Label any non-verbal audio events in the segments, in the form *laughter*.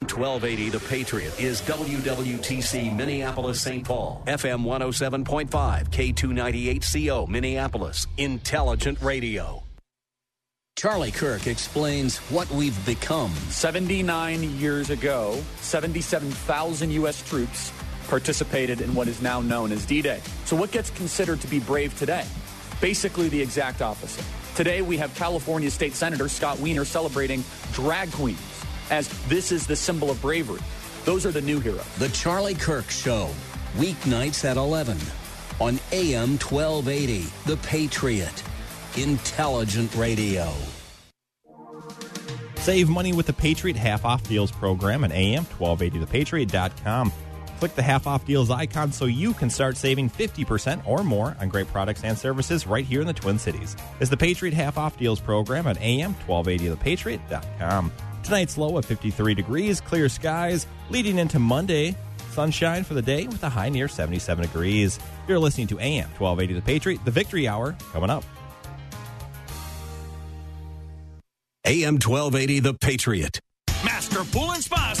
1280 The Patriot is WWTC Minneapolis St. Paul, FM 107.5, K298CO Minneapolis, Intelligent Radio. Charlie Kirk explains what we've become. 79 years ago, 77,000 U.S. troops participated in what is now known as D Day. So, what gets considered to be brave today? Basically, the exact opposite. Today, we have California State Senator Scott Wiener celebrating drag queens as this is the symbol of bravery. Those are the new heroes. The Charlie Kirk Show, weeknights at 11 on AM 1280. The Patriot. Intelligent Radio. Save money with the Patriot Half Off Deals program at am1280thepatriot.com. Click the half off deals icon so you can start saving 50% or more on great products and services right here in the Twin Cities. It's the Patriot Half Off Deals program at am1280thepatriot.com. Tonight's low of 53 degrees, clear skies, leading into Monday. Sunshine for the day with a high near 77 degrees. You're listening to AM 1280 The Patriot, the Victory Hour, coming up. AM 1280 The Patriot. Master Pool and Spa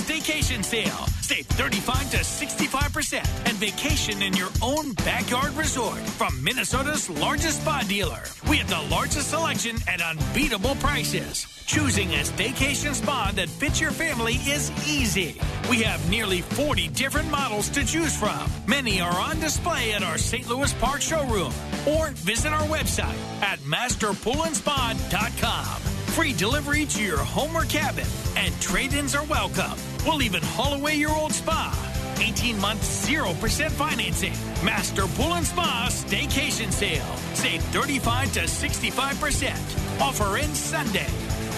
Staycation Sale. Save 35 to 65% and vacation in your own backyard resort from Minnesota's largest spa dealer. We have the largest selection at unbeatable prices. Choosing a staycation spa that fits your family is easy. We have nearly 40 different models to choose from. Many are on display at our St. Louis Park showroom or visit our website at masterpoolandspa.com. Free delivery to your home or cabin, and trade ins are welcome. We'll even haul away your old spa. 18 months, 0% financing. Master Pool and Spa Staycation Sale. Save 35 to 65%. Offer ends Sunday.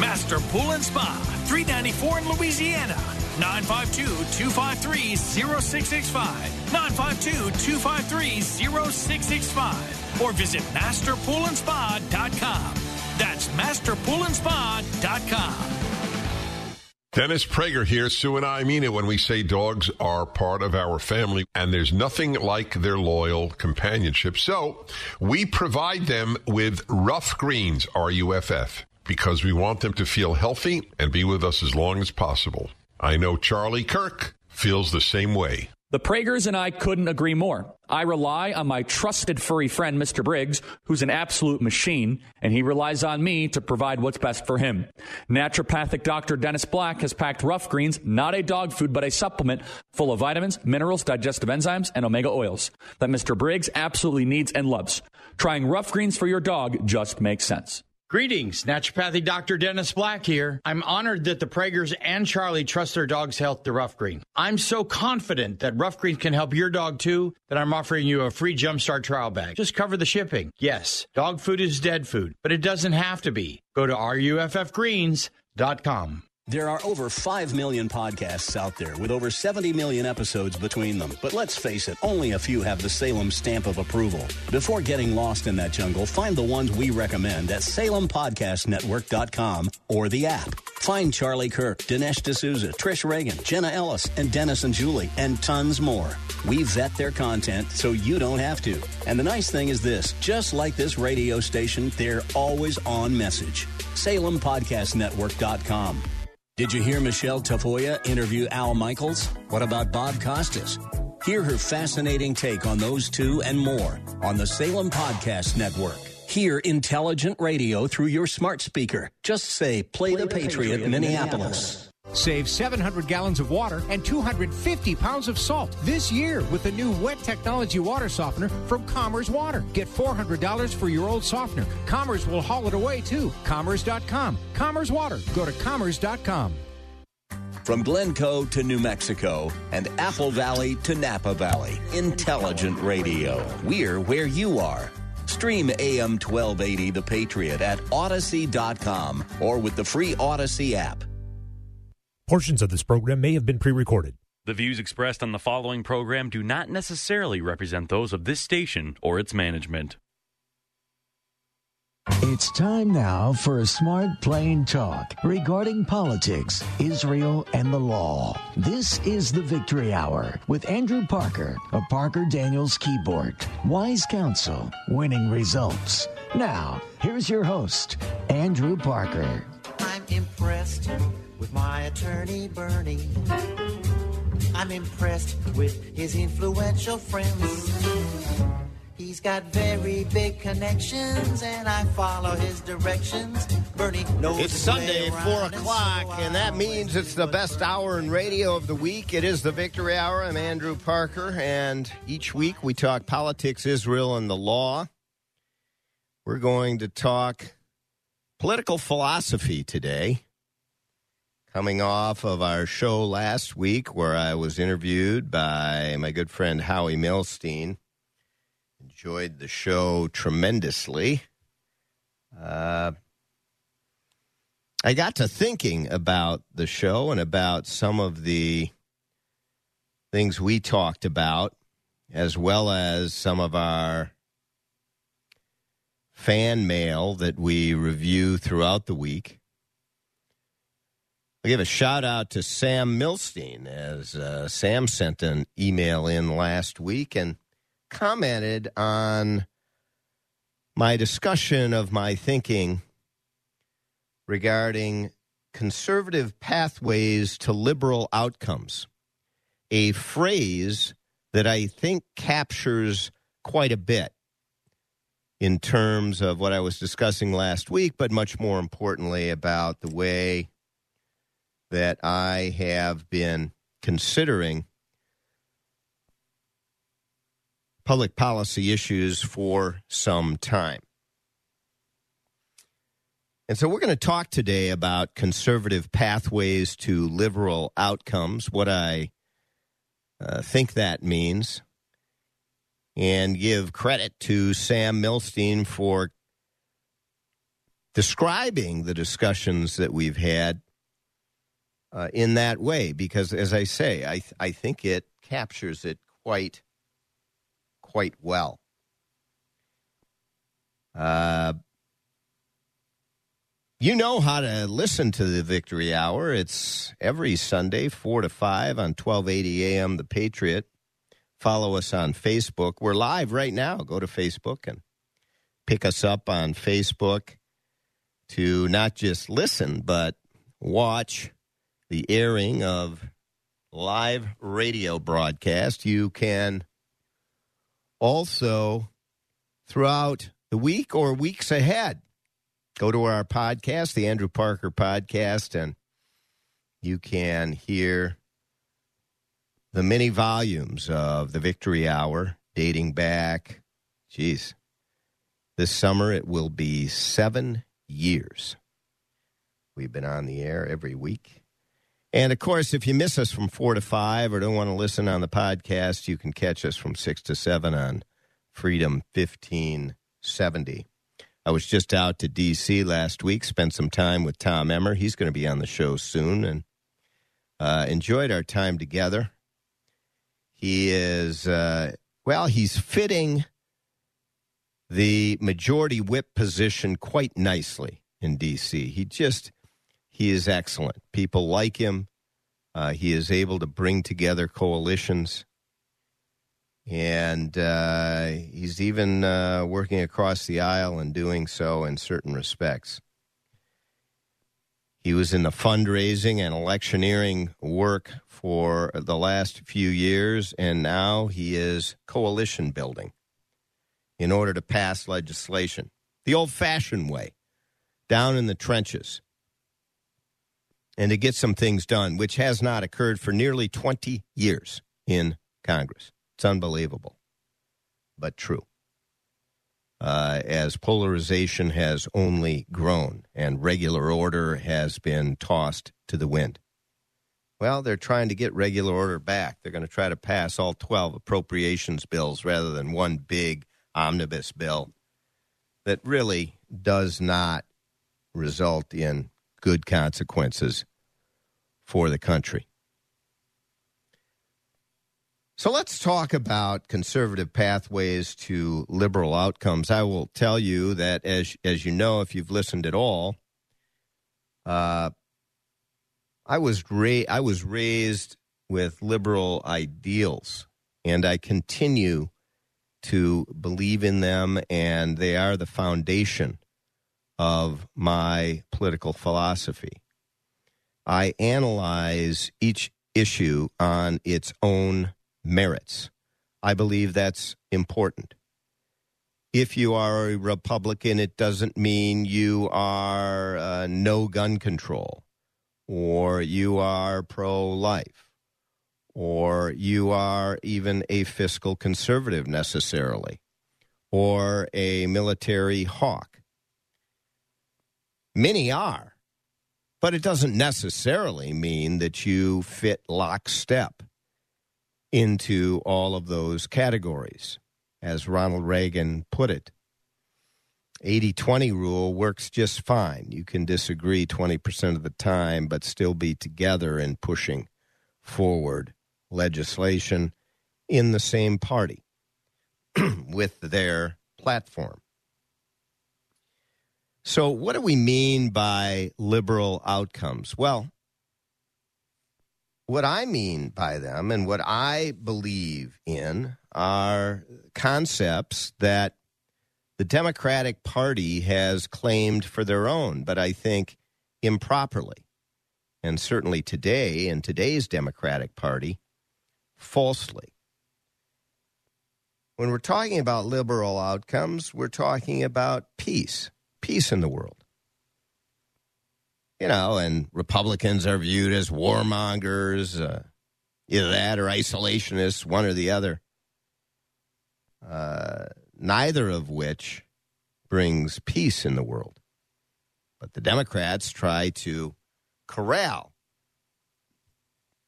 Master Pool and Spa, 394 in Louisiana. 952-253-0665. 952-253-0665. Or visit masterpoolandspa.com. That's masterpoolandspa.com. Dennis Prager here. Sue and I mean it when we say dogs are part of our family and there's nothing like their loyal companionship. So we provide them with Ruff Greens, R-U-F-F, because we want them to feel healthy and be with us as long as possible. I know Charlie Kirk feels the same way. The Pragers and I couldn't agree more. I rely on my trusted furry friend, Mr. Briggs, who's an absolute machine, and he relies on me to provide what's best for him. Naturopathic Dr. Dennis Black has packed Ruff Greens, not a dog food, but a supplement full of vitamins, minerals, digestive enzymes, and omega oils that Mr. Briggs absolutely needs and loves. Trying Ruff Greens for your dog just makes sense. Greetings, naturopathy Dr. Dennis Black here. I'm honored that the Pragers and Charlie trust their dog's health to Ruff Green. I'm so confident that Ruff Green can help your dog too that I'm offering you a free Jumpstart trial bag. Just cover the shipping. Yes, dog food is dead food, but it doesn't have to be. Go to ruffgreens.com. There are over 5 million podcasts out there with over 70 million episodes between them. But let's face it, only a few have the Salem stamp of approval. Before getting lost in that jungle, find the ones we recommend at salempodcastnetwork.com or the app. Find Charlie Kirk, Dinesh D'Souza, Trish Regan, Jenna Ellis, and Dennis and Julie, and tons more. We vet their content so you don't have to. And the nice thing is this just like this radio station, they're always on message. SalemPodcastNetwork.com. Did you hear Michelle Tafoya interview Al Michaels? What about Bob Costas? Hear her fascinating take on those two and more on the Salem Podcast Network. Hear intelligent radio through your smart speaker. Just say, Play, the, Patriot, Minneapolis. Save 700 gallons of water and 250 pounds of salt this year with the new wet technology water softener from Commerce Water. Get $400 for your old softener. Commerce will haul it away too. Commerce.com. Commerce Water. Go to commerce.com. From Glencoe to New Mexico and Apple Valley to Napa Valley, intelligent radio. We're where you are. Stream AM 1280 The Patriot at Odyssey.com or with the free Odyssey app. Portions of this program may have been pre recorded. The views expressed on the following program do not necessarily represent those of this station or its management. It's time now for a smart, plain talk regarding politics, Israel, and the law. This is the Victory Hour with Andrew Parker of Parker Daniels Kibort. Wise counsel, winning results. Now, here's your host, Andrew Parker. I'm impressed with my attorney, Bernie. I'm impressed with his influential friends. He's got very big connections, and I follow his directions. Bernie knows It's Sunday, 4 o'clock, and that means it's the best hour in radio of the week. It is the Victory Hour. I'm Andrew Parker, and each week we talk politics, Israel, and the law. We're going to talk political philosophy today. Coming off of our show last week, where I was interviewed by my good friend Howie Milstein enjoyed the show tremendously. Uh, I got to thinking about the show and about some of the things we talked about, as well as some of our fan mail that we review throughout the week. I give a shout out to Sam Milstein as uh, Sam sent an email in last week and commented on my discussion of my thinking regarding conservative pathways to liberal outcomes, a phrase that I think captures quite a bit in terms of what I was discussing last week, but much more importantly about the way that I have been considering public policy issues for some time. And so we're going to talk today about conservative pathways to liberal outcomes, what I uh, think that means, and give credit to Sam Milstein for describing the discussions that we've had uh, in that way, because as I say, I, th- I think it captures it quite quite well. Uh, you know how to listen to the Victory Hour. It's every Sunday, 4 to 5 on 1280 AM The Patriot. Follow us on Facebook. We're live right now. Go to Facebook and pick us up on Facebook to not just listen, but watch the airing of live radio broadcast. You can also throughout the week or weeks ahead. Go to our podcast, the Andrew Parker podcast, and you can hear the many volumes of the Victory Hour dating back, geez, this summer it will be seven years. We've been on the air every week. And of course, if you miss us from four to five or don't want to listen on the podcast, you can catch us from six to seven on Freedom 1570. I was just out to D.C. last week, spent some time with Tom Emmer. He's going to be on the show soon and uh, enjoyed our time together. He is, uh, well, he's fitting the majority whip position quite nicely in D.C. He just he is excellent. People like him. Uh, he is able to bring together coalitions. And uh, he's even uh, working across the aisle and doing so in certain respects. He was in the fundraising and electioneering work for the last few years, and now he is coalition building in order to pass legislation the old fashioned way, down in the trenches and to get some things done, which has not occurred for nearly 20 years in Congress. It's unbelievable, but true. Uh, as polarization has only grown and regular order has been tossed to the wind. Well, they're trying to get regular order back. They're going to try to pass all 12 appropriations bills rather than one big omnibus bill that really does not result in good consequences for the country. So let's talk about conservative pathways to liberal outcomes. I will tell you that, as as you know, if you've listened at all, uh, I was ra- I was raised with liberal ideals, and I continue to believe in them, and they are the foundation of my political philosophy. I analyze each issue on its own merits. I believe that's important. If you are a Republican, it doesn't mean you are uh, no gun control, or you are pro life, or you are even a fiscal conservative necessarily, or a military hawk. Many are, but it doesn't necessarily mean that you fit lockstep into all of those categories. As Ronald Reagan put it, 80 20 rule works just fine. You can disagree 20% of the time, but still be together in pushing forward legislation in the same party *clears throat* with their platform. So, what do we mean by liberal outcomes? Well, what I mean by them and what I believe in are concepts that the Democratic Party has claimed for their own, but I think improperly. And certainly today, in today's Democratic Party, falsely. When we're talking about liberal outcomes, we're talking about peace, peace in the world you know, and Republicans are viewed as warmongers, uh, either that or isolationists, one or the other. Uh, neither of which brings peace in the world. But the Democrats try to corral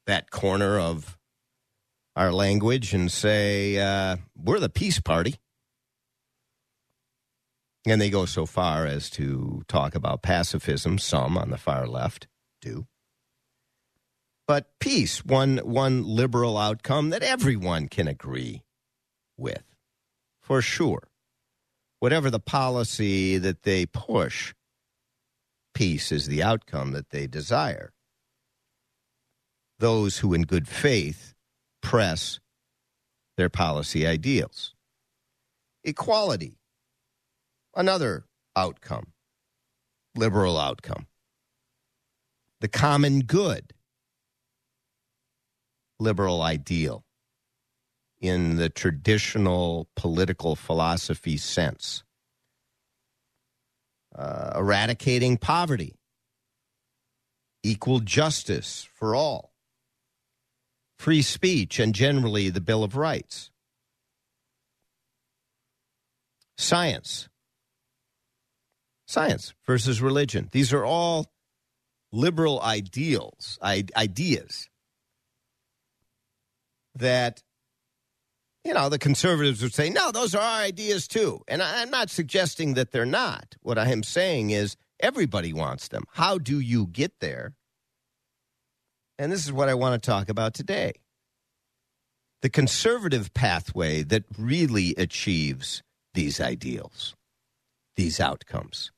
that corner of our language and say, uh, we're the peace party. And they go so far as to talk about pacifism, some on the far left do. But peace, one, one liberal outcome that everyone can agree with, for sure. Whatever the policy that they push, peace is the outcome that they desire. Those who, in good faith, press their policy ideals. Equality another outcome, liberal outcome. The common good, liberal ideal in the traditional political philosophy sense. Uh, eradicating poverty, equal justice for all, free speech, and generally the Bill of Rights. Science, science versus religion. These are all liberal ideals, ideas that, you know, the conservatives would say, no, those are our ideas too. And I'm not suggesting that they're not. What I am saying is everybody wants them. How do you get there? And this is what I want to talk about today. The conservative pathway that really achieves these ideals, these outcomes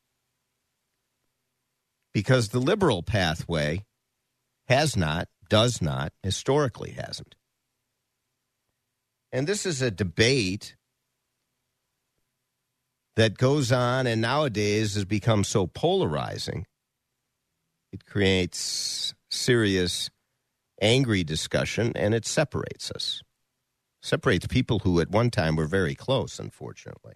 because the liberal pathway has not, does not, historically hasn't. And this is a debate that goes on and nowadays has become so polarizing. It creates serious, angry discussion and it separates us. Separates people who at one time were very close, unfortunately.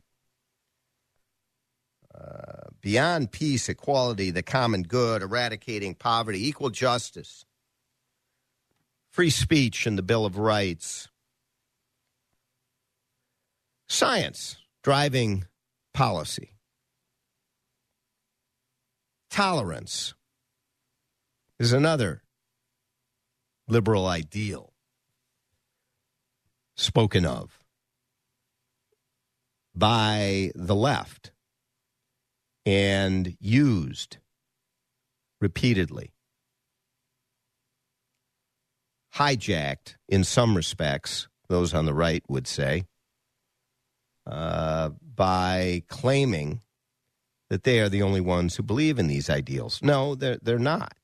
Beyond peace, equality, the common good, eradicating poverty, equal justice, free speech, and the Bill of Rights. Science driving policy. Tolerance is another liberal ideal spoken of by the left and used repeatedly. hijacked in some respects, those on the right would say, uh, by claiming that they are the only ones who believe in these ideals. No, they're, they're not.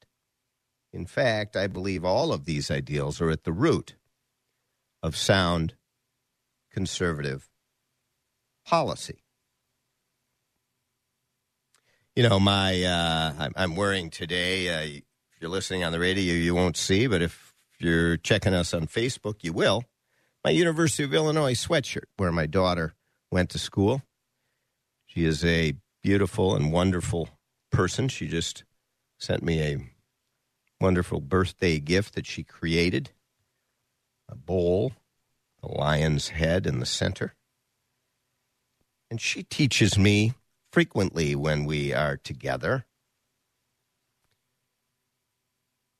In fact, I believe all of these ideals are at the root of sound conservative policy. You know, my uh, I'm wearing today. Uh, if you're listening on the radio, you won't see, but if you're checking us on Facebook, you will. My University of Illinois sweatshirt, where my daughter went to school. She is a beautiful and wonderful person. She just sent me a wonderful birthday gift that she created a bowl, a lion's head in the center. And she teaches me frequently when we are together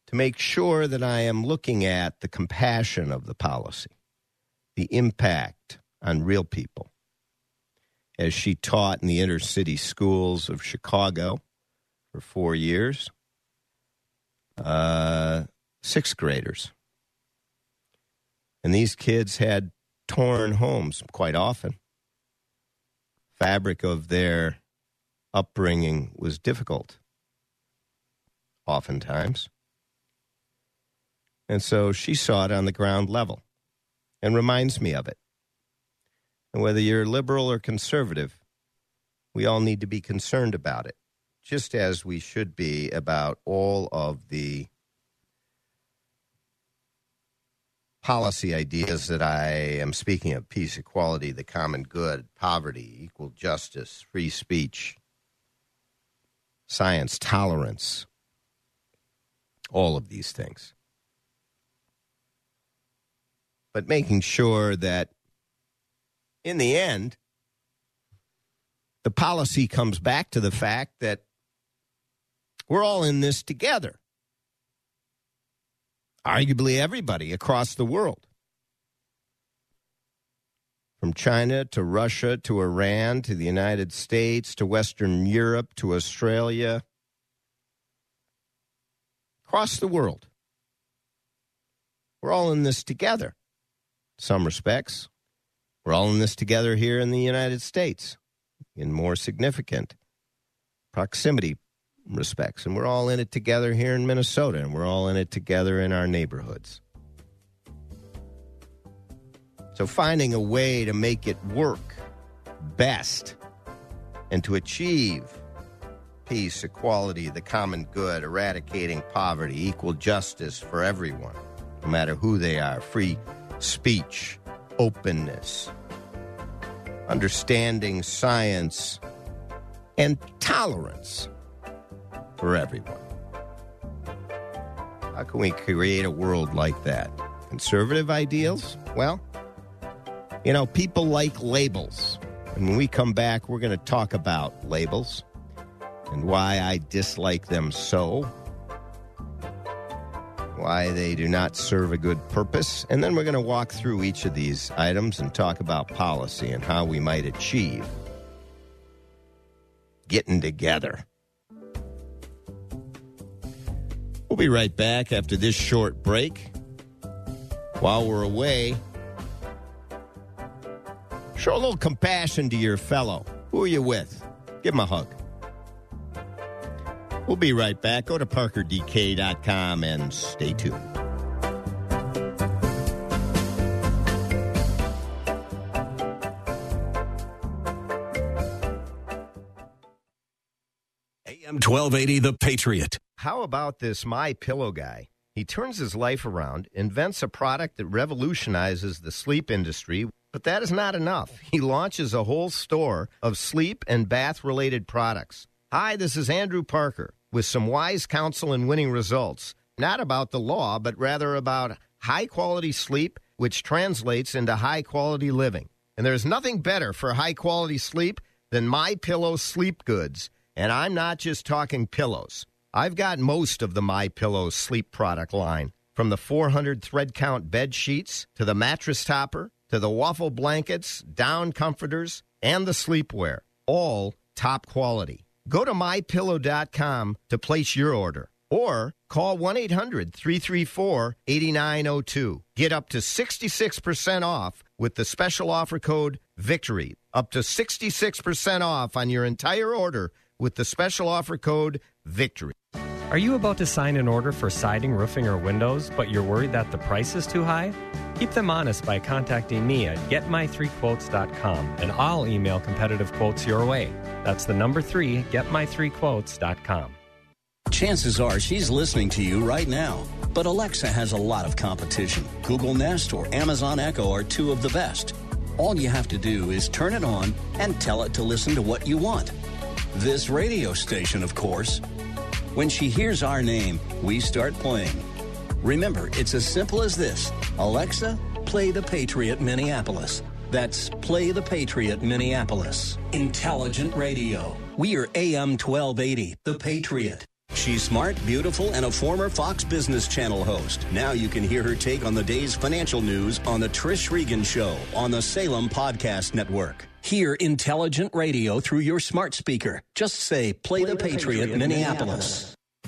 to make sure that I am looking at the compassion of the policy, the impact on real people. As she taught in the inner city schools of Chicago for four years, uh, sixth graders. And these kids had torn homes quite often. Fabric of their upbringing was difficult, oftentimes. And so she saw it on the ground level and reminds me of it. And whether you're liberal or conservative, we all need to be concerned about it just as we should be about all of the policy ideas that I am speaking of peace, equality, the common good, poverty, equal justice, free speech, science, tolerance, all of these things. But making sure that in the end, the policy comes back to the fact that we're all in this together. Arguably, everybody across the world. From China to Russia to Iran to the United States to Western Europe to Australia. Across the world. We're all in this together. In some respects. We're all in this together here in the United States in more significant proximity respects. And we're all in it together here in Minnesota, and we're all in it together in our neighborhoods. So, finding a way to make it work best and to achieve peace, equality, the common good, eradicating poverty, equal justice for everyone, no matter who they are, free speech, openness, understanding science, and tolerance for everyone. How can we create a world like that? Conservative ideals? Well, you know, people like labels. And when we come back, we're going to talk about labels and why I dislike them so, why they do not serve a good purpose. And then we're going to walk through each of these items and talk about policy and how we might achieve getting together. We'll be right back after this short break. While we're away, show a little compassion to your fellow. Who are you with? Give him a hug. We'll be right back. Go to parkerdk.com and stay tuned. AM 1280 The Patriot. How about this My Pillow guy? He turns his life around, invents a product that revolutionizes the sleep industry, but that is not enough. He launches a whole store of sleep and bath related products. Hi, this is Andrew Parker with some wise counsel and winning results. Not about the law, but rather about high quality sleep, which translates into high quality living. And there's nothing better for high quality sleep than My Pillow sleep goods. And I'm not just talking pillows. I've got most of the My Pillow sleep product line, from the 400 thread count bed sheets to the mattress topper to the waffle blankets, down comforters, and the sleepwear, all top quality. Go to mypillow.com to place your order or Call 1 800 334 8902. Get up to 66% off with the special offer code VICTORY. Up to 66% off on your entire order with the special offer code VICTORY. Are you about to sign an order for siding, roofing, or windows, but you're worried that the price is too high? Keep them honest by contacting me at getmy3quotes.com and I'll email competitive quotes your way. That's the number three, getmy3quotes.com. Chances are she's listening to you right now. But Alexa has a lot of competition. Google Nest or Amazon Echo are two of the best. All you have to do is turn it on and tell it to listen to what you want. This radio station, of course. When she hears our name, we start playing. Remember, it's as simple as this Alexa, play the Patriot Minneapolis. That's Play the Patriot Minneapolis. Intelligent radio. We are AM 1280, The Patriot. She's smart, beautiful, and a former Fox Business Channel host. Now you can hear her take on the day's financial news on The Trish Regan Show on the Salem Podcast Network. Hear intelligent radio through your smart speaker. Just say, Play, the, Patriot, Minneapolis.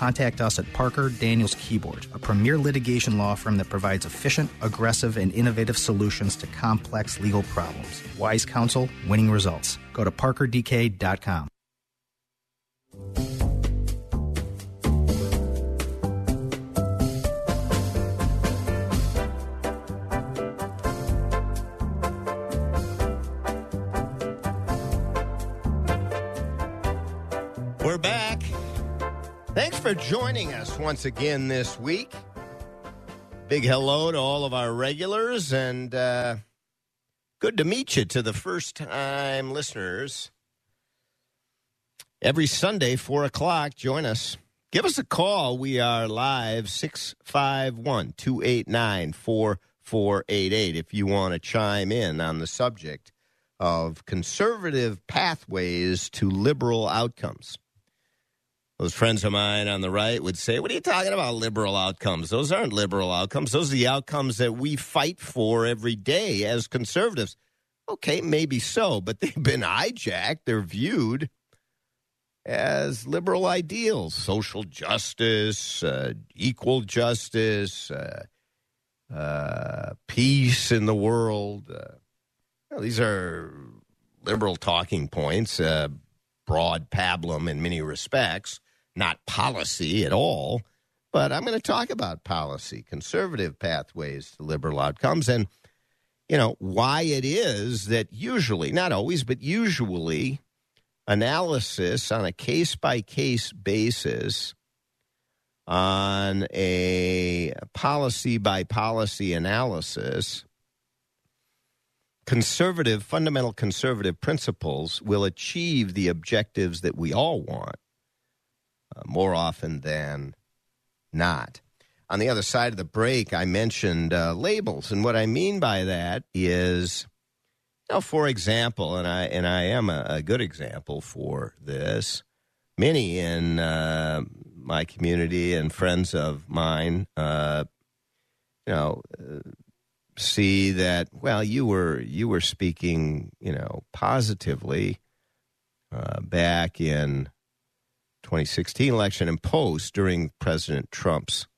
contact us at Parker Daniels Kibort, a premier litigation law firm that provides efficient, aggressive, and innovative solutions to complex legal problems. Wise counsel, winning results. Go to parkerdk.com. for joining us once again this week. Big hello to all of our regulars and uh, good to meet you to the first time listeners. Every Sunday, 4 o'clock, join us. Give us a call. We are live 651 289 4488 if you want to chime in on the subject of conservative pathways to liberal outcomes. Those friends of mine on the right would say, What are you talking about, liberal outcomes? Those aren't liberal outcomes. Those are the outcomes that we fight for every day as conservatives. Okay, maybe so, but *laughs* they've been hijacked. They're viewed as liberal ideals social justice, uh, equal justice, uh, uh, peace in the world. Uh, well, these are liberal talking points, uh, broad pablum in many respects not policy at all, but I'm going to talk about policy, conservative pathways to liberal outcomes, and you know why it is that usually, not always, but usually, analysis on a case by case basis, on a policy by policy analysis. Conservative, fundamental conservative principles will achieve the objectives that we all want uh, more often than not. On the other side of the break, I mentioned uh, labels, and what I mean by that is, you know, for example, and I and I am a, a good example for this. Many in uh, my community and friends of mine, uh, you know, uh, see that well, you were you were speaking, you know, positively uh, back in 2016 election and post during President Trump's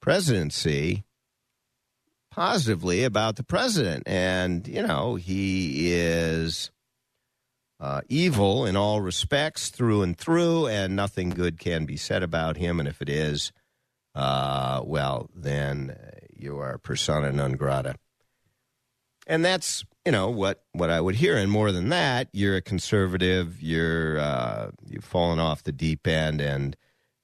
presidency positively about the president. And, you know, he is uh, evil in all respects through and through, and nothing good can be said about him. And if it is, uh, well, then you are persona non grata. And that's you know what what I would hear, and more than that, you're a conservative. You're uh, you've fallen off the deep end, and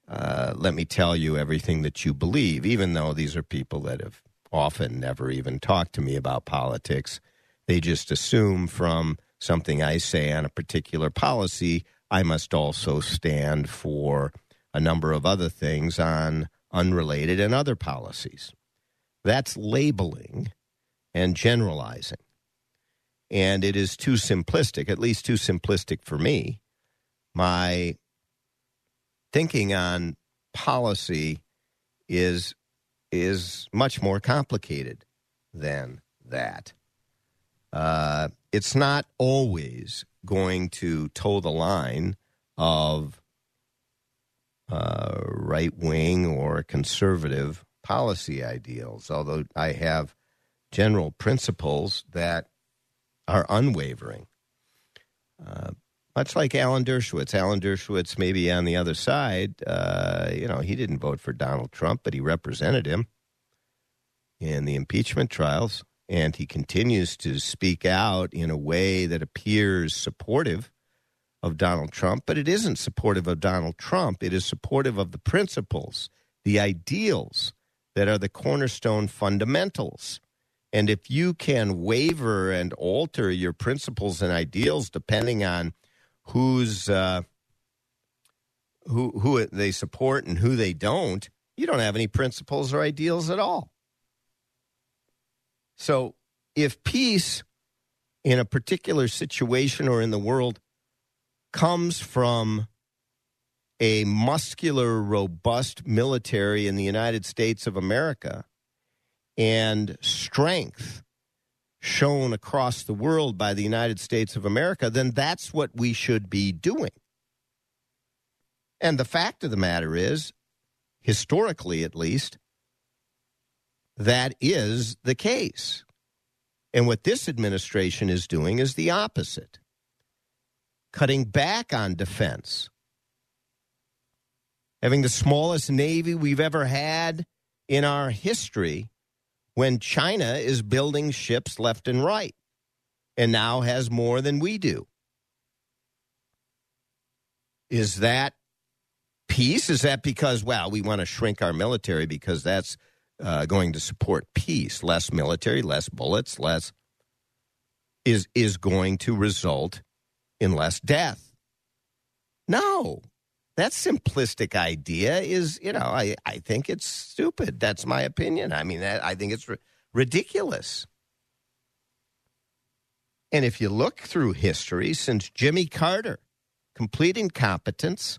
uh, let me tell you everything that you believe, even though these are people that have often never even talked to me about politics. They just assume from something I say on a particular policy, I must also stand for a number of other things on unrelated and other policies. That's labeling and generalizing. And it is too simplistic, at least too simplistic for me. My thinking on policy is is much more complicated than that. Uh, it's not always going to toe the line of uh, right wing or conservative policy ideals, although I have general principles that are unwavering. Uh, much like Alan Dershowitz. Alan Dershowitz, maybe on the other side, uh, you know, he didn't vote for Donald Trump, but he represented him in the impeachment trials. And he continues to speak out in a way that appears supportive of Donald Trump, but it isn't supportive of Donald Trump. It is supportive of the principles, the ideals that are the cornerstone fundamentals. And if you can waver and alter your principles and ideals depending on who's uh, who who they support and who they don't, you don't have any principles or ideals at all. So, if peace in a particular situation or in the world comes from a muscular, robust military in the United States of America and strength shown across the world by the United States of America, then that's what we should be doing. And the fact of the matter is, historically at least, that is the case. And what this administration is doing is the opposite cutting back on defense, having the smallest Navy we've ever had in our history when China is building ships left and right and now has more than we do. Is that peace? Is that because, well, we want to shrink our military because that's uh, going to support peace? Less military, less bullets, less is is going to result in less death. No, that simplistic idea is, you know, I, I think it's stupid. That's my opinion. I mean, I think it's ridiculous. And if you look through history, since Jimmy Carter, complete incompetence,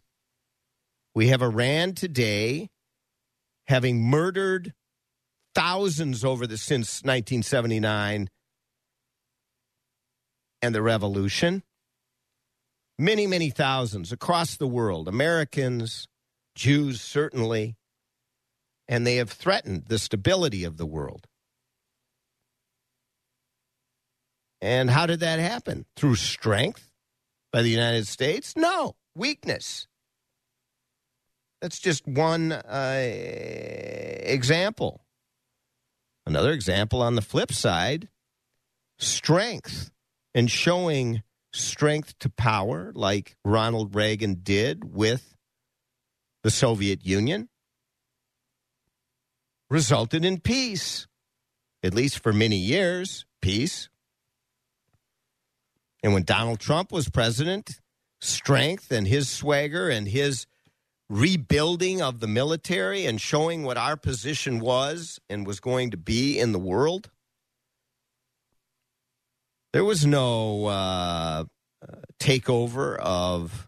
we have Iran today having murdered thousands over the since 1979 and the revolution many, many thousands across the world, Americans, Jews, certainly, and they have threatened the stability of the world. And how did that happen? Through strength by the United States? No, weakness. That's just one uh, example. Another example on the flip side strength and showing strength to power like Ronald Reagan did with the Soviet Union resulted in peace, at least for many years, peace. And when Donald Trump was president, strength and his swagger and his rebuilding of the military and showing what our position was and was going to be in the world there was no uh, takeover of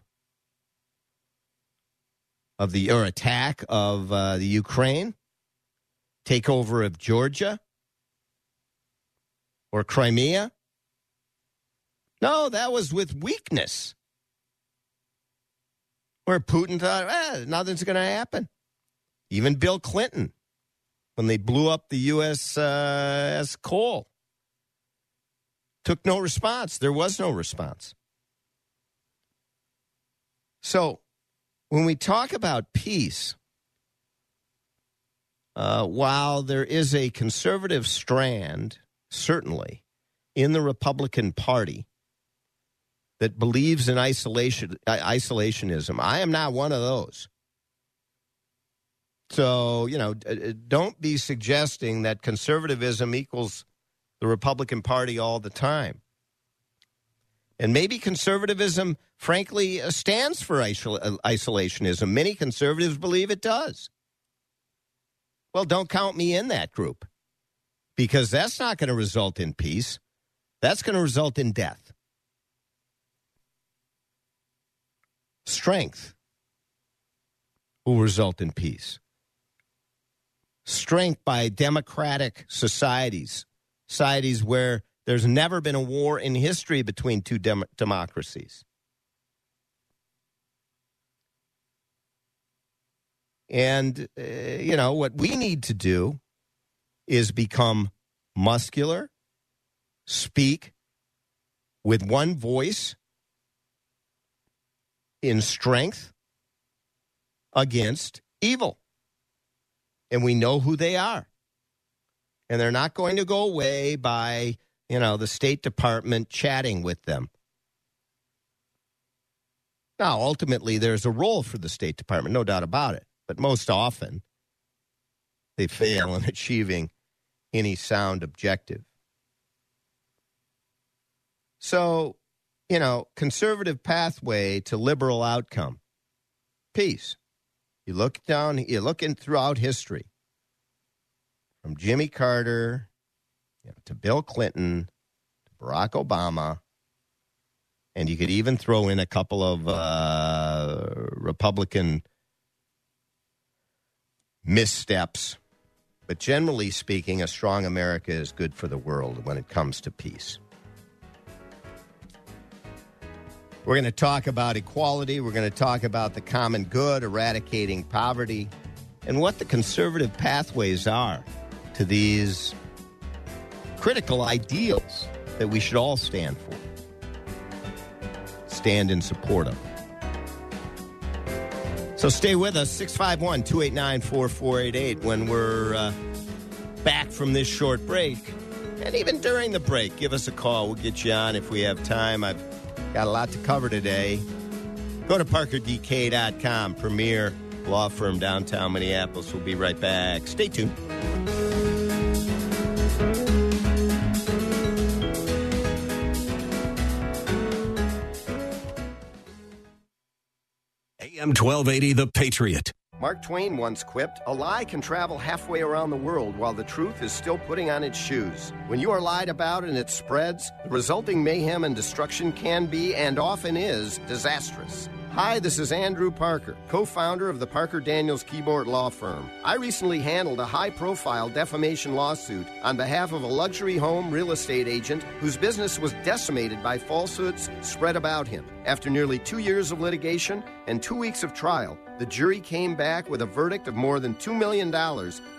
of the or attack of uh, the Ukraine, takeover of Georgia or Crimea. No, that was with weakness. Where Putin thought, eh, nothing's going to happen. Even Bill Clinton, when they blew up the U.S. Uh, Cole took no response. There was no response. So, when we talk about peace, uh, while there is a conservative strand, certainly, in the Republican Party that believes in isolation, isolationism, I am not one of those. So, you know, don't be suggesting that conservatism equals the Republican Party all the time. And maybe conservatism, frankly, uh, stands for uh, isolationism. Many conservatives believe it does. Well, don't count me in that group because that's not going to result in peace. That's going to result in death. Strength will result in peace. Strength by democratic societies, societies where there's never been a war in history between two dem- democracies. And, uh, you know, what we need to do is become muscular, speak with one voice in strength against evil. And we know who they are. And they're not going to go away by, you know, the State Department chatting with them. Now, ultimately, there's a role for the State Department, no doubt about it. But most often, they fail in *laughs* achieving any sound objective. So, you know, conservative pathway to liberal outcome, peace. You look down, you look in throughout history, from Jimmy Carter you know, to Bill Clinton to Barack Obama, and you could even throw in a couple of uh, Republican missteps. But generally speaking, a strong America is good for the world when it comes to peace. We're going to talk about equality. We're going to talk about the common good, eradicating poverty, and what the conservative pathways are to these critical ideals that we should all stand for, stand in support of. So stay with us, 651 289 4488, when we're uh, back from this short break. And even during the break, give us a call. We'll get you on if we have time. I've got a lot to cover today. Go to parkerdk.com, premier law firm downtown Minneapolis. We'll be right back. Stay tuned. AM 1280, The Patriot. Mark Twain once quipped, A lie can travel halfway around the world while the truth is still putting on its shoes. When you are lied about and it spreads, the resulting mayhem and destruction can be, and often is, disastrous. Hi, this is Andrew Parker, co founder of the Parker Daniels Kibort Law Firm. I recently handled a high profile defamation lawsuit on behalf of a luxury home real estate agent whose business was decimated by falsehoods spread about him. After nearly two years of litigation and two weeks of trial, the jury came back with a verdict of more than $2 million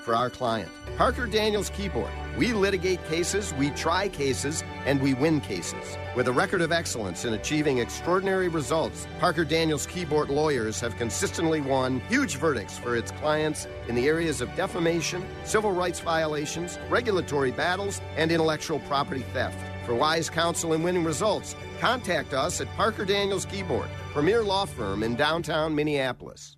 for our client. Parker Daniels Kibort. We litigate cases, we try cases, and we win cases. With a record of excellence in achieving extraordinary results, Parker Daniels Kibort lawyers have consistently won huge verdicts for its clients in the areas of defamation, civil rights violations, regulatory battles, and intellectual property theft. For wise counsel and winning results, contact us at Parker Daniels Kibort, premier law firm in downtown Minneapolis.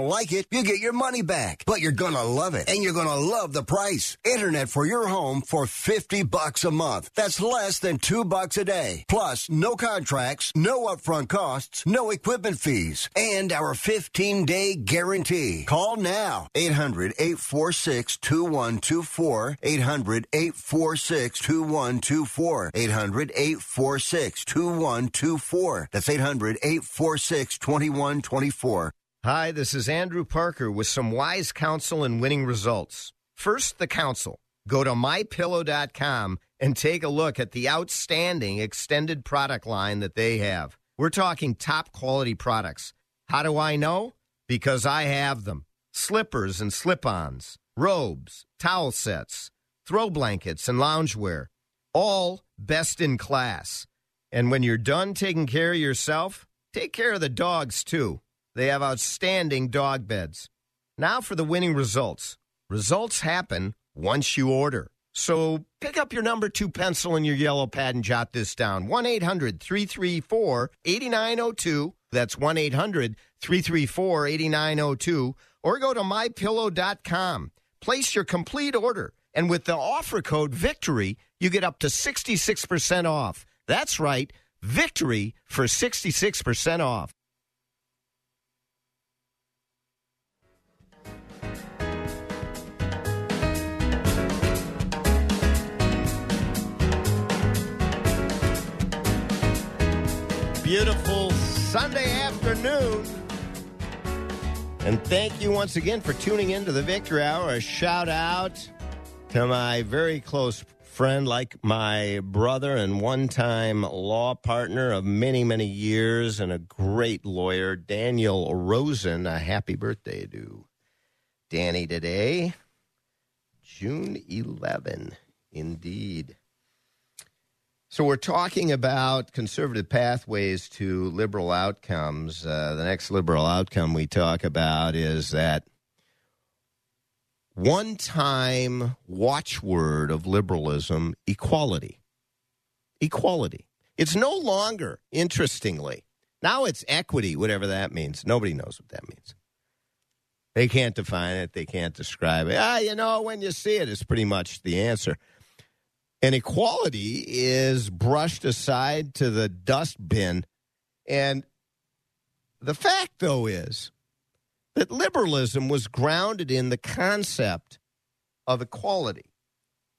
like it, you get your money back. But you're gonna love it. And you're gonna love the price. Internet for your home for 50 bucks a month. That's less than 2 bucks a day. Plus, no contracts, no upfront costs, no equipment fees, and our 15-day guarantee. Call now. 800-846-2124. 800-846-2124. 800-846-2124. That's 800-846-2124. Hi, this is Andrew Parker with some wise counsel and winning results. First, the counsel. Go to mypillow.com and take a look at the outstanding extended product line that they have. We're talking top quality products. How do I know? Because I have them. slippers and slip ons, robes, towel sets, throw blankets, and loungewear. All best in class. And when you're done taking care of yourself, take care of the dogs too. They have outstanding dog beds. Now for the winning results. Results happen once you order. So pick up your number two pencil and your yellow pad and jot this down 1 800 334 8902. That's 1 800 334 8902. Or go to mypillow.com. Place your complete order. And with the offer code VICTORY, you get up to 66% off. That's right, victory for 66% off. Beautiful Sunday afternoon. And thank you once again for tuning in to the Victory Hour. A shout out to my very close friend, like my brother and one time law partner of many, many years, and a great lawyer, Daniel Rosen. A happy birthday to Danny today. June 11, indeed. So, we're talking about conservative pathways to liberal outcomes. Uh, the next liberal outcome we talk about is that one time watchword of liberalism equality. Equality. It's no longer, interestingly, now it's equity, whatever that means. Nobody knows what that means. They can't define it, they can't describe it. Ah, you know, when you see it, it's pretty much the answer. And equality is brushed aside to the dustbin. And the fact, though, is that liberalism was grounded in the concept of equality,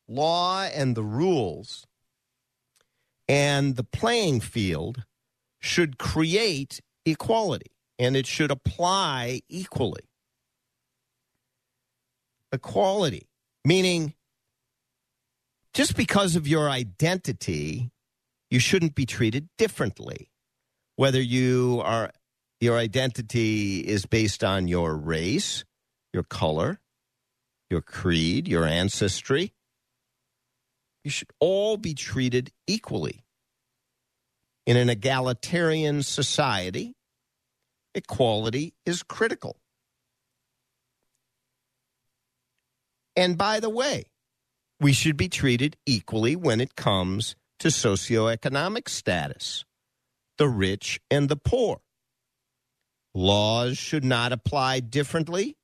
law and the rules, and the playing field should create equality and it should apply equally. Equality, meaning just because of your identity, you shouldn't be treated differently. Whether you are your identity is based on your race, your color, your creed, your ancestry. You should all be treated equally. In an egalitarian society, equality is critical. And by the way, we should be treated equally when it comes to socioeconomic status, the rich and the poor. Laws should not apply differently,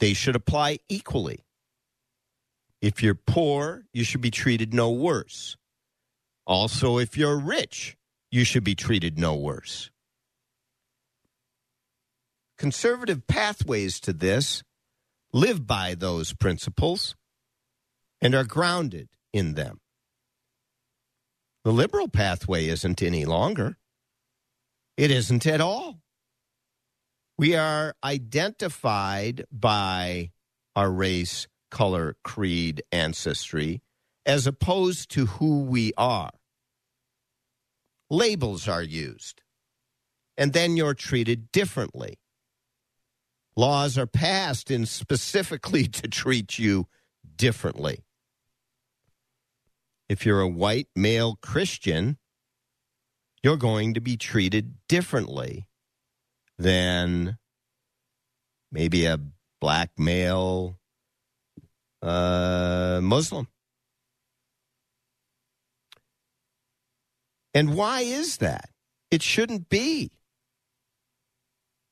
they should apply equally. If you're poor, you should be treated no worse. Also, if you're rich, you should be treated no worse. Conservative pathways to this live by those principles and are grounded in them. The liberal pathway isn't any longer. It isn't at all. We are identified by our race, color, creed, ancestry, as opposed to who we are. Labels are used, and then you're treated differently. Laws are passed in specifically *laughs* to treat you differently. If you're a white male Christian, you're going to be treated differently than maybe a black male uh, Muslim. And why is that? It shouldn't be.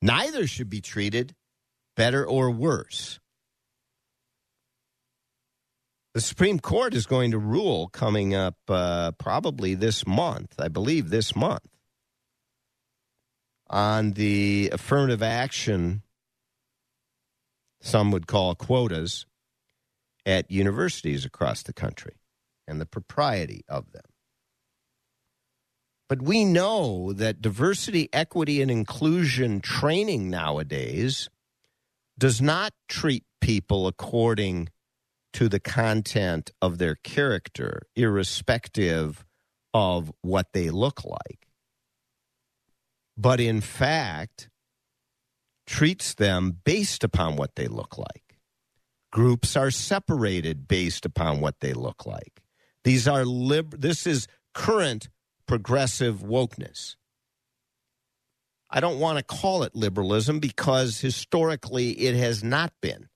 Neither should be treated better or worse. The Supreme Court is going to rule coming up uh, probably this month, I believe this month, on the affirmative action, some would call quotas, at universities across the country and the propriety of them. But we know that diversity, equity, and inclusion training nowadays does not treat people according to the content of their character, irrespective of what they look like. But in fact, treats them based upon what they look like. Groups are separated based upon what they look like. These are lib- this is current progressive wokeness. I don't want to call it liberalism because historically it has not been.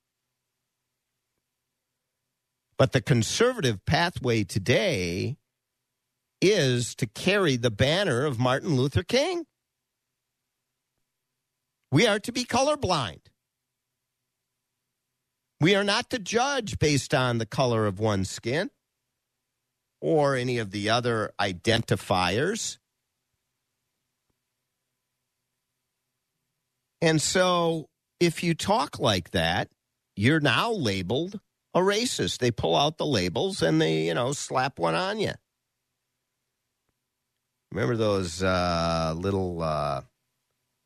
But the conservative pathway today is to carry the banner of Martin Luther King. We are to be colorblind. We are not to judge based on the color of one's skin or any of the other identifiers. And so, if you talk like that, you're now labeled a racist. They pull out the labels and they, you know, slap one on you. Remember those uh, little uh,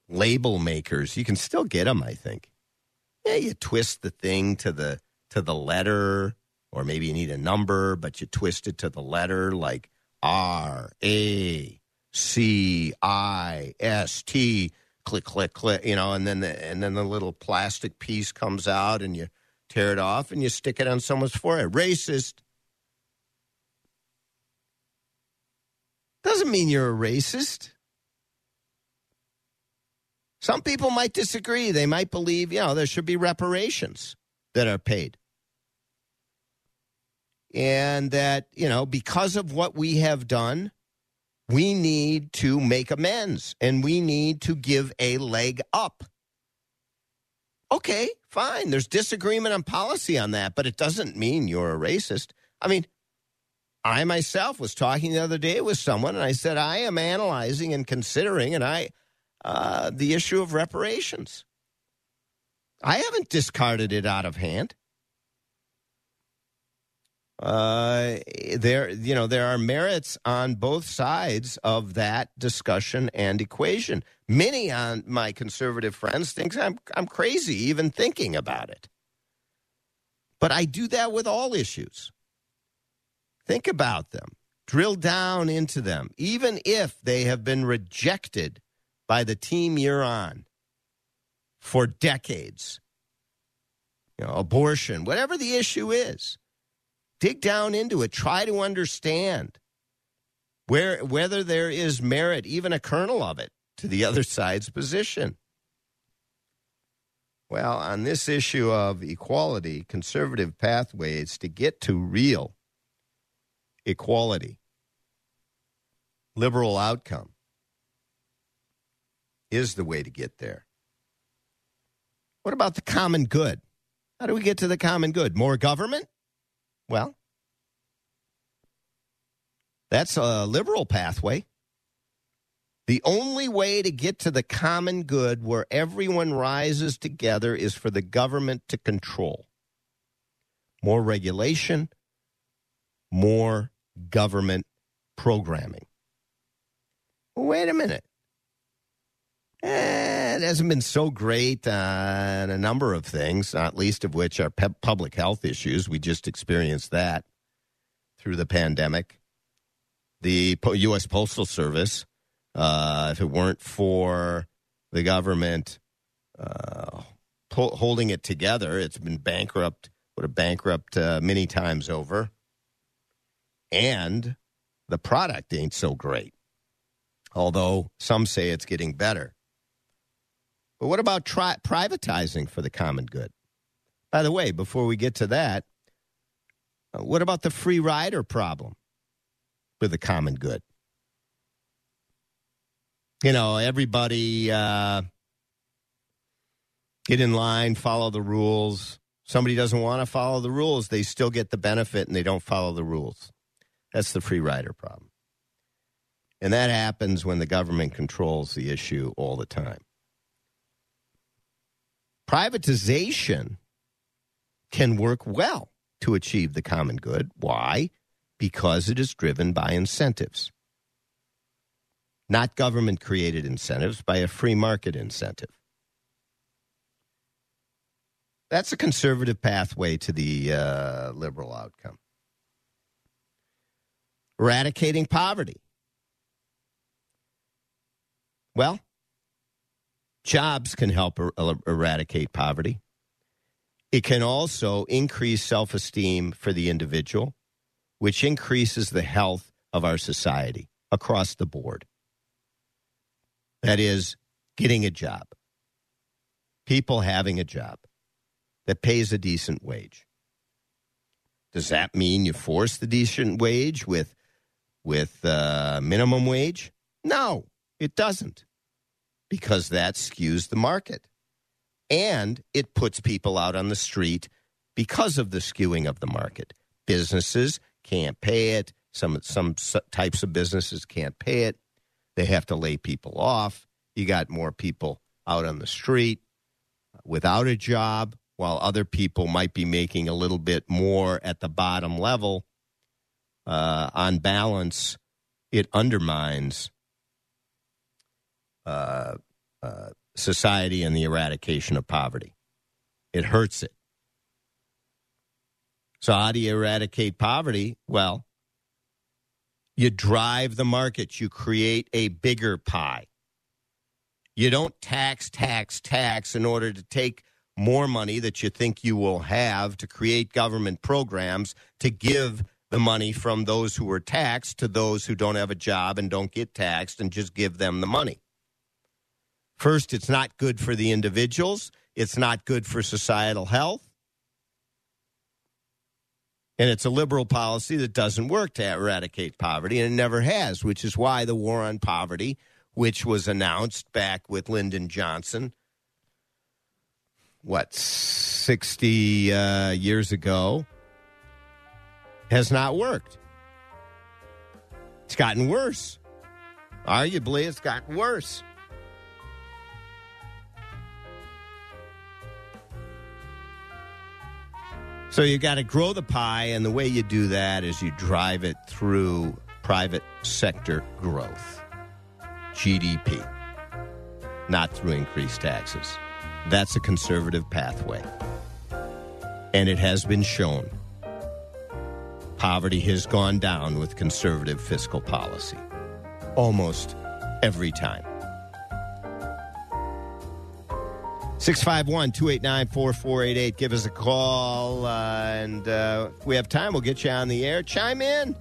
label makers? You can still get them, I think. Yeah, you twist the thing to the to the letter, or maybe you need a number, but you twist it to the letter, like R A C I S T. Click, click, click. You know, and then the, and then the little plastic piece comes out, and you tear it off, and you stick it on someone's forehead. Racist. Doesn't mean you're a racist. Some people might disagree. They might believe, you know, there should be reparations that are paid. And that, you know, because of what we have done, we need to make amends and we need to give a leg up. Okay, fine. There's disagreement on policy on that, but it doesn't mean you're a racist. I mean, I myself was talking the other day with someone and I said, I am analyzing and considering, and I, uh, the issue of reparations. I haven't discarded it out of hand. Uh, there, you know, there are merits on both sides of that discussion and equation. Many on my conservative friends think I'm I'm crazy even thinking about it. But I do that with all issues. Think about them. Drill down into them, even if they have been rejected by the team you're on for decades. You know, abortion, whatever the issue is dig down into it. Try to understand where whether there is merit even a kernel of it to the other side's position. Well on this issue of equality conservative pathways to get to real equality liberal outcome is the way to get there. What about the common good? How do we get to the common good? More government well, that's a liberal pathway. The only way to get to the common good where everyone rises together is for the government to control. More regulation, more government programming. Wait a minute. Eh, it hasn't been so great on a number of things, not least of which are pe- public health issues. We just experienced that through the pandemic. The U.S. Postal Service, uh, if it weren't for the government uh, po- holding it together, it's been bankrupt, would have bankrupt uh, many times over. And the product ain't so great, although some say it's getting better. But what about tri- privatizing for the common good? By the way, before we get to that, uh, what about the free rider problem with the common good? You know, everybody uh, get in line, follow the rules. Somebody doesn't want to follow the rules, they still get the benefit and they don't follow the rules. That's the free rider problem. And that happens when the government controls the issue all the time. Privatization can work well to achieve the common good. Why? Because it is driven by incentives. Not government created incentives, by a free market incentive. That's a conservative pathway to the uh, liberal outcome. Eradicating poverty. Well, Jobs can help er- er- eradicate poverty. It can also increase self esteem for the individual, which increases the health of our society across the board. That is, getting a job, people having a job that pays a decent wage. Does that mean you force the decent wage with with uh, minimum wage? No, it doesn't, because that skews the market, and it puts people out on the street because of the skewing of the market. Businesses can't pay it. Some some types of businesses can't pay it. They have to lay people off. You got more people out on the street without a job, while other people might be making a little bit more at the bottom level. Uh, on balance, it undermines uh, uh, society and the eradication of poverty. It hurts it. So, how do you eradicate poverty? Well, you drive the market, you create a bigger pie. You don't tax, tax, tax in order to take more money that you think you will have to create government programs to give the money from those who are taxed to those who don't have a job and don't get taxed and just give them the money. First, it's not good for the individuals, it's not good for societal health. And it's a liberal policy that doesn't work to eradicate poverty, and it never has, which is why the war on poverty, which was announced back with Lyndon Johnson, what, 60 uh, years ago, has not worked. It's gotten worse. Arguably, it's gotten worse. So you got to grow the pie, and the way you do that is you drive it through private sector growth, GDP, not through increased taxes. That's a conservative pathway. And it has been shown poverty has gone down with conservative fiscal policy almost every time. 651 289 4488. Give us a call. Uh, and uh, if we have time, we'll get you on the air. Chime in.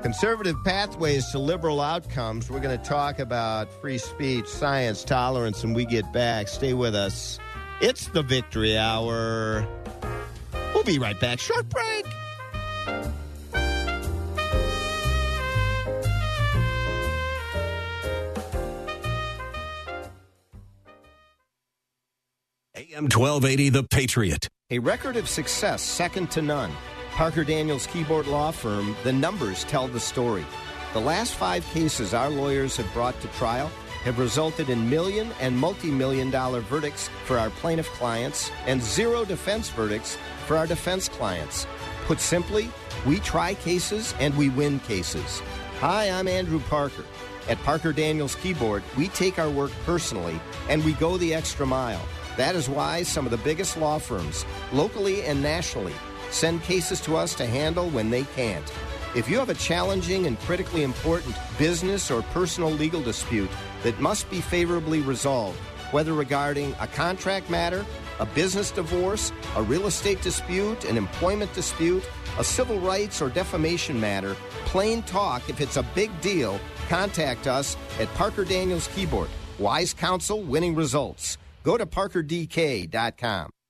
Conservative pathways to liberal outcomes. We're going to talk about free speech, science, tolerance, and we get back. Stay with us. It's the Victory Hour. We'll be right back. Short break. 1280, The Patriot. A record of success second to none. Parker Daniels Kibort Law Firm, the numbers tell the story. The last five cases our lawyers have brought to trial have resulted in million and multi million dollar verdicts for our plaintiff clients and zero defense verdicts for our defense clients. Put simply, we try cases and we win cases. Hi, I'm Andrew Parker. At Parker Daniels Kibort, we take our work personally and we go the extra mile. That is why some of the biggest law firms, locally and nationally, send cases to us to handle when they can't. If you have a challenging and critically important business or personal legal dispute that must be favorably resolved, whether regarding a contract matter, a business divorce, a real estate dispute, an employment dispute, a civil rights or defamation matter, plain talk, if it's a big deal, contact us at Parker Daniels Kibort. Wise counsel, winning results. Go to parkerdk.com.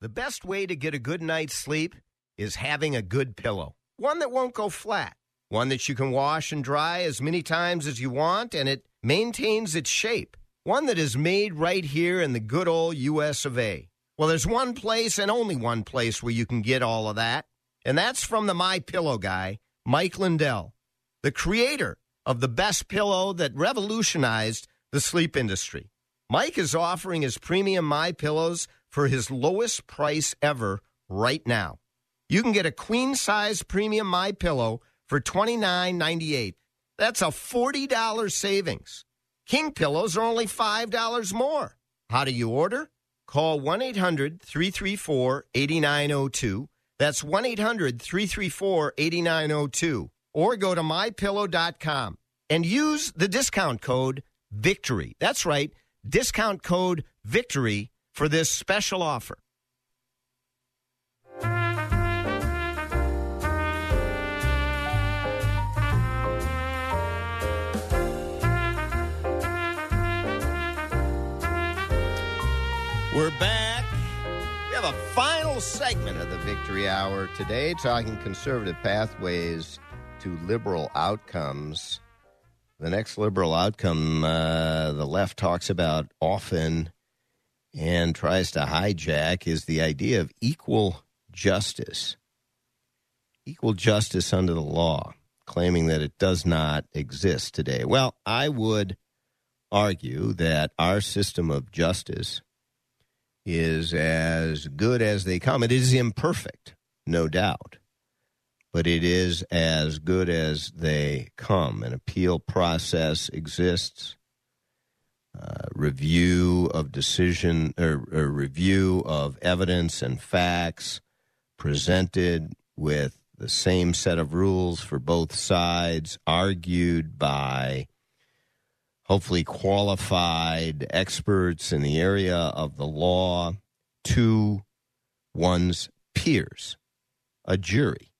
The best way to get a good night's sleep is having a good pillow. One that won't go flat. One that you can wash and dry as many times as you want and it maintains its shape. One that is made right here in the good old US of A. Well, there's one place and only one place where you can get all of that, and that's from the My Pillow guy, Mike Lindell, the creator of the best pillow that revolutionized the sleep industry. Mike is offering his premium My Pillows for his lowest price ever right now. You can get a queen size premium My Pillow for $29.98. That's a $40 savings. King pillows are only $5 more. How do you order? Call 1 800 334 8902. That's 1 800 334 8902. Or go to mypillow.com and use the discount code VICTORY. That's right, discount code VICTORY for this special offer. We're back. We have a final segment of the Victory Hour today, talking conservative pathways to liberal outcomes. The next liberal outcome uh, the left talks about often and tries to hijack is the idea of equal justice. Equal justice under the law, claiming that it does not exist today. Well, I would argue that our system of justice is as good as they come. It is imperfect, no doubt, but it is as good as they come. An appeal process exists. Uh, review of decision or, or review of evidence and facts presented with the same set of rules for both sides, argued by hopefully qualified experts in the area of the law to one's peers, a jury,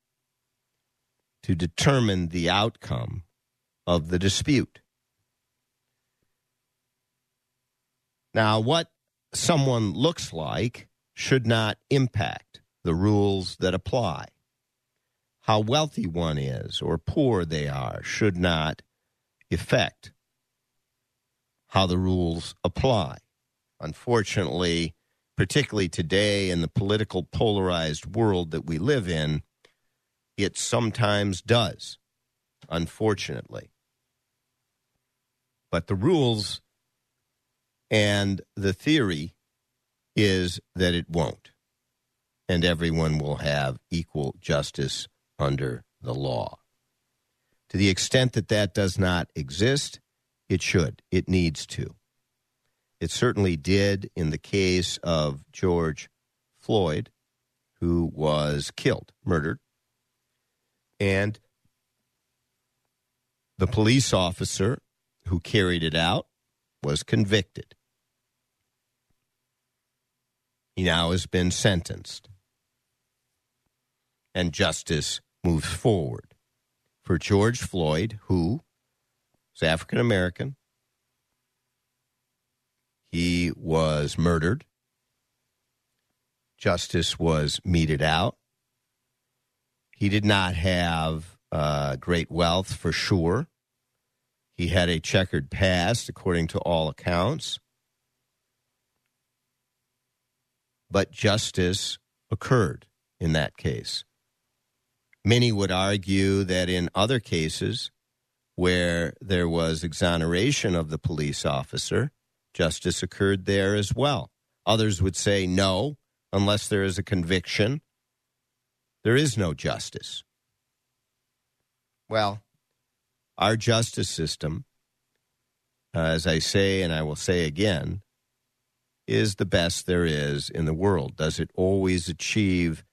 to determine the outcome of the dispute. Now, what someone looks like should not impact the rules that apply. How wealthy one is or poor they are should not affect how the rules apply. Unfortunately, particularly today in the political polarized world that we live in, it sometimes does, unfortunately. But the rules and the theory is that it won't. And everyone will have equal justice under the law. To the extent that that does not exist, it should. It needs to. It certainly did in the case of George Floyd, who was killed, murdered. And the police officer who carried it out was convicted. He now has been sentenced. And justice moves forward for George Floyd, who was African American. He was murdered. Justice was meted out. He did not have uh, great wealth for sure. He had a checkered past, according to all accounts. But justice occurred in that case. Many would argue that in other cases where there was exoneration of the police officer, justice occurred there as well. Others would say no, unless there is a conviction, there is no justice. Well, our justice system, uh, as I say and I will say again, is the best there is in the world. Does it always achieve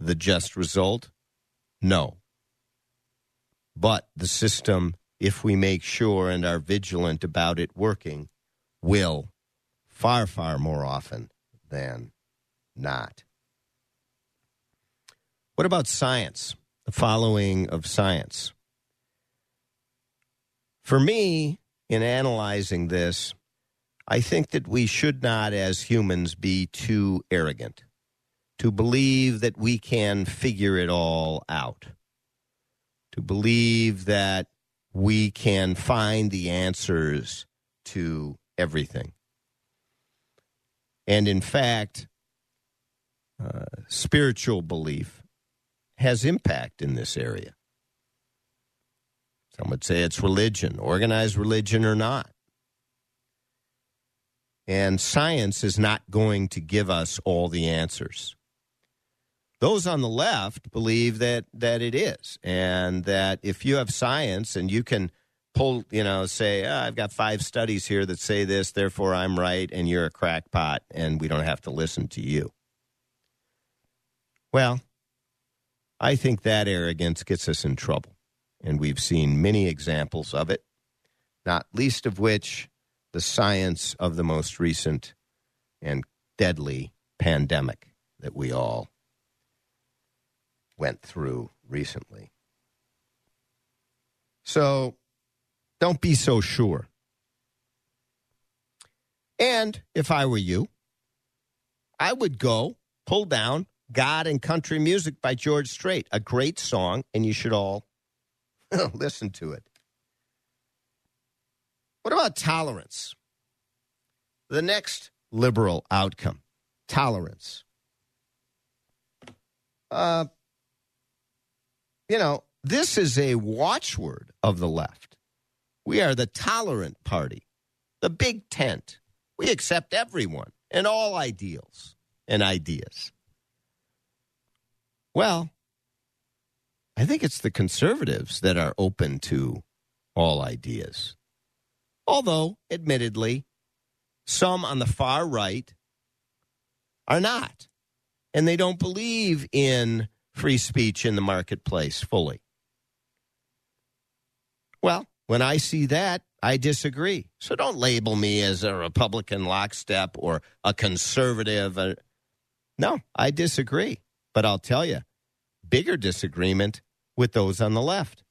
the just result? No. But the system, if we make sure and are vigilant about it working, will far, far more often than not. What about science? The following of science. For me, in analyzing this, I think that we should not, as humans, be too arrogant to believe that we can figure it all out, to believe that we can find the answers to everything. And in fact, uh, spiritual belief has impact in this area. Some would say it's religion, organized religion or not. And science is not going to give us all the answers. Those on the left believe that that it is, and that if you have science and you can pull, you know, say, oh, I've got five studies here that say this, therefore I'm right, and you're a crackpot, and we don't have to listen to you. Well, I think that arrogance gets us in trouble, and we've seen many examples of it, not least of which the science of the most recent and deadly pandemic that we all went through recently. So don't be so sure. And if I were you, I would go pull down God and Country Music by George Strait, a great song, and you should all *laughs* listen to it. What about tolerance? The next liberal outcome tolerance. Uh, you know, this is a watchword of the left. We are the tolerant party, the big tent. We accept everyone and all ideals and ideas. Well, I think it's the conservatives that are open to all ideas. Although, admittedly, some on the far right are not. And they don't believe in free speech in the marketplace fully. Well, when I see that, I disagree. So don't label me as a Republican lockstep or a conservative. Uh, no, I disagree. But I'll tell you, bigger disagreement with those on the left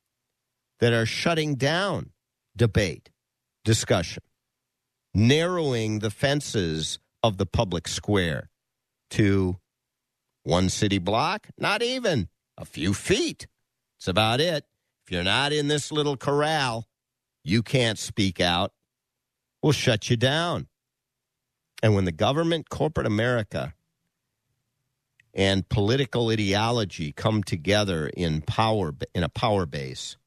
that are shutting down debate, discussion, narrowing the fences of the public square to one city block? Not even. A few feet. It's about it. If you're not in this little corral, you can't speak out. We'll shut you down. And when the government, corporate America, and political ideology come together in power in a power base,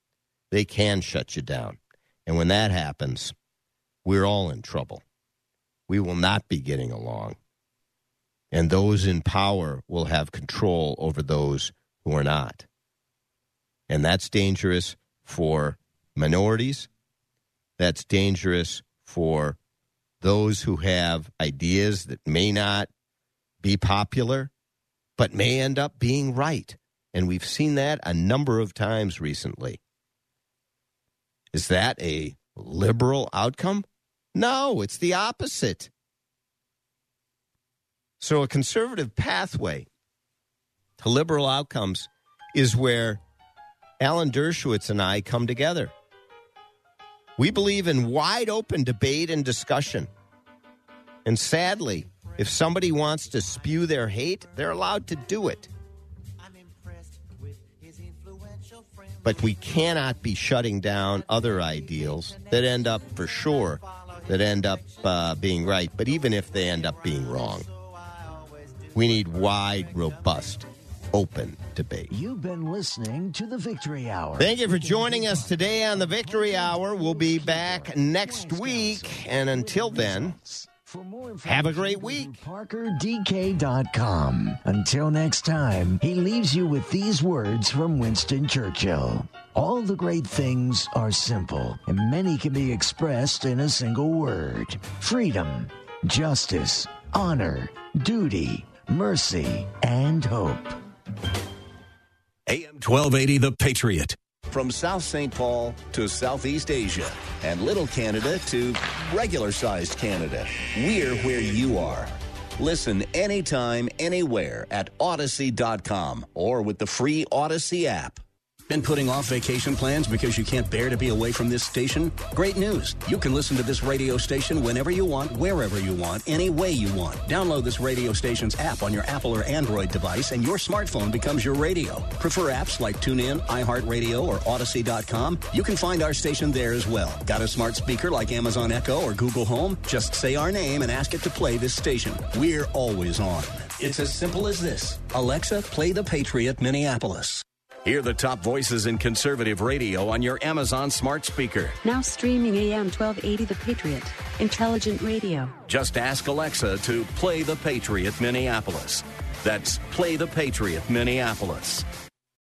they can shut you down. And when that happens, we're all in trouble. We will not be getting along and those in power will have control over those who are not. And that's dangerous for minorities. That's dangerous for those who have ideas that may not be popular, but may end up being right. And we've seen that a number of times recently. Is that a liberal outcome? No, it's the opposite. So, a conservative pathway to liberal outcomes is where Alan Dershowitz and I come together. We believe in wide open debate and discussion. And sadly, if somebody wants to spew their hate, they're allowed to do it. But we cannot be shutting down other ideals that end up, for sure, that end up uh, being right, but even if they end up being wrong. We need wide, robust, open debate. You've been listening to the Victory Hour. Thank you for joining us today on the Victory Hour. We'll be back next week. And until then, have a great week. ParkerDK.com. Until next time, he leaves you with these words from Winston Churchill. All the great things are simple, and many can be expressed in a single word freedom, justice, honor, duty mercy, and hope. AM 1280, The Patriot. From South St. Paul to Southeast Asia and Little Canada to regular sized Canada, we're where you are. Listen anytime, anywhere at Audacy.com or with the free Audacy app. Been putting off vacation plans because you can't bear to be away from this station? Great news. You can listen to this radio station whenever you want, wherever you want, any way you want. Download this radio station's app on your Apple or Android device and your smartphone becomes your radio. Prefer apps like TuneIn, iHeartRadio, or Audacy.com? You can find our station there as well. Got a smart speaker like Amazon Echo or Google Home? Just say our name and ask it to play this station. We're always on. It's as simple as this. Alexa, play the Patriot Minneapolis. Hear the top voices in conservative radio on your Amazon smart speaker. Now streaming AM 1280 The Patriot. Intelligent radio. Just ask Alexa to play the Patriot Minneapolis. That's Play the Patriot Minneapolis.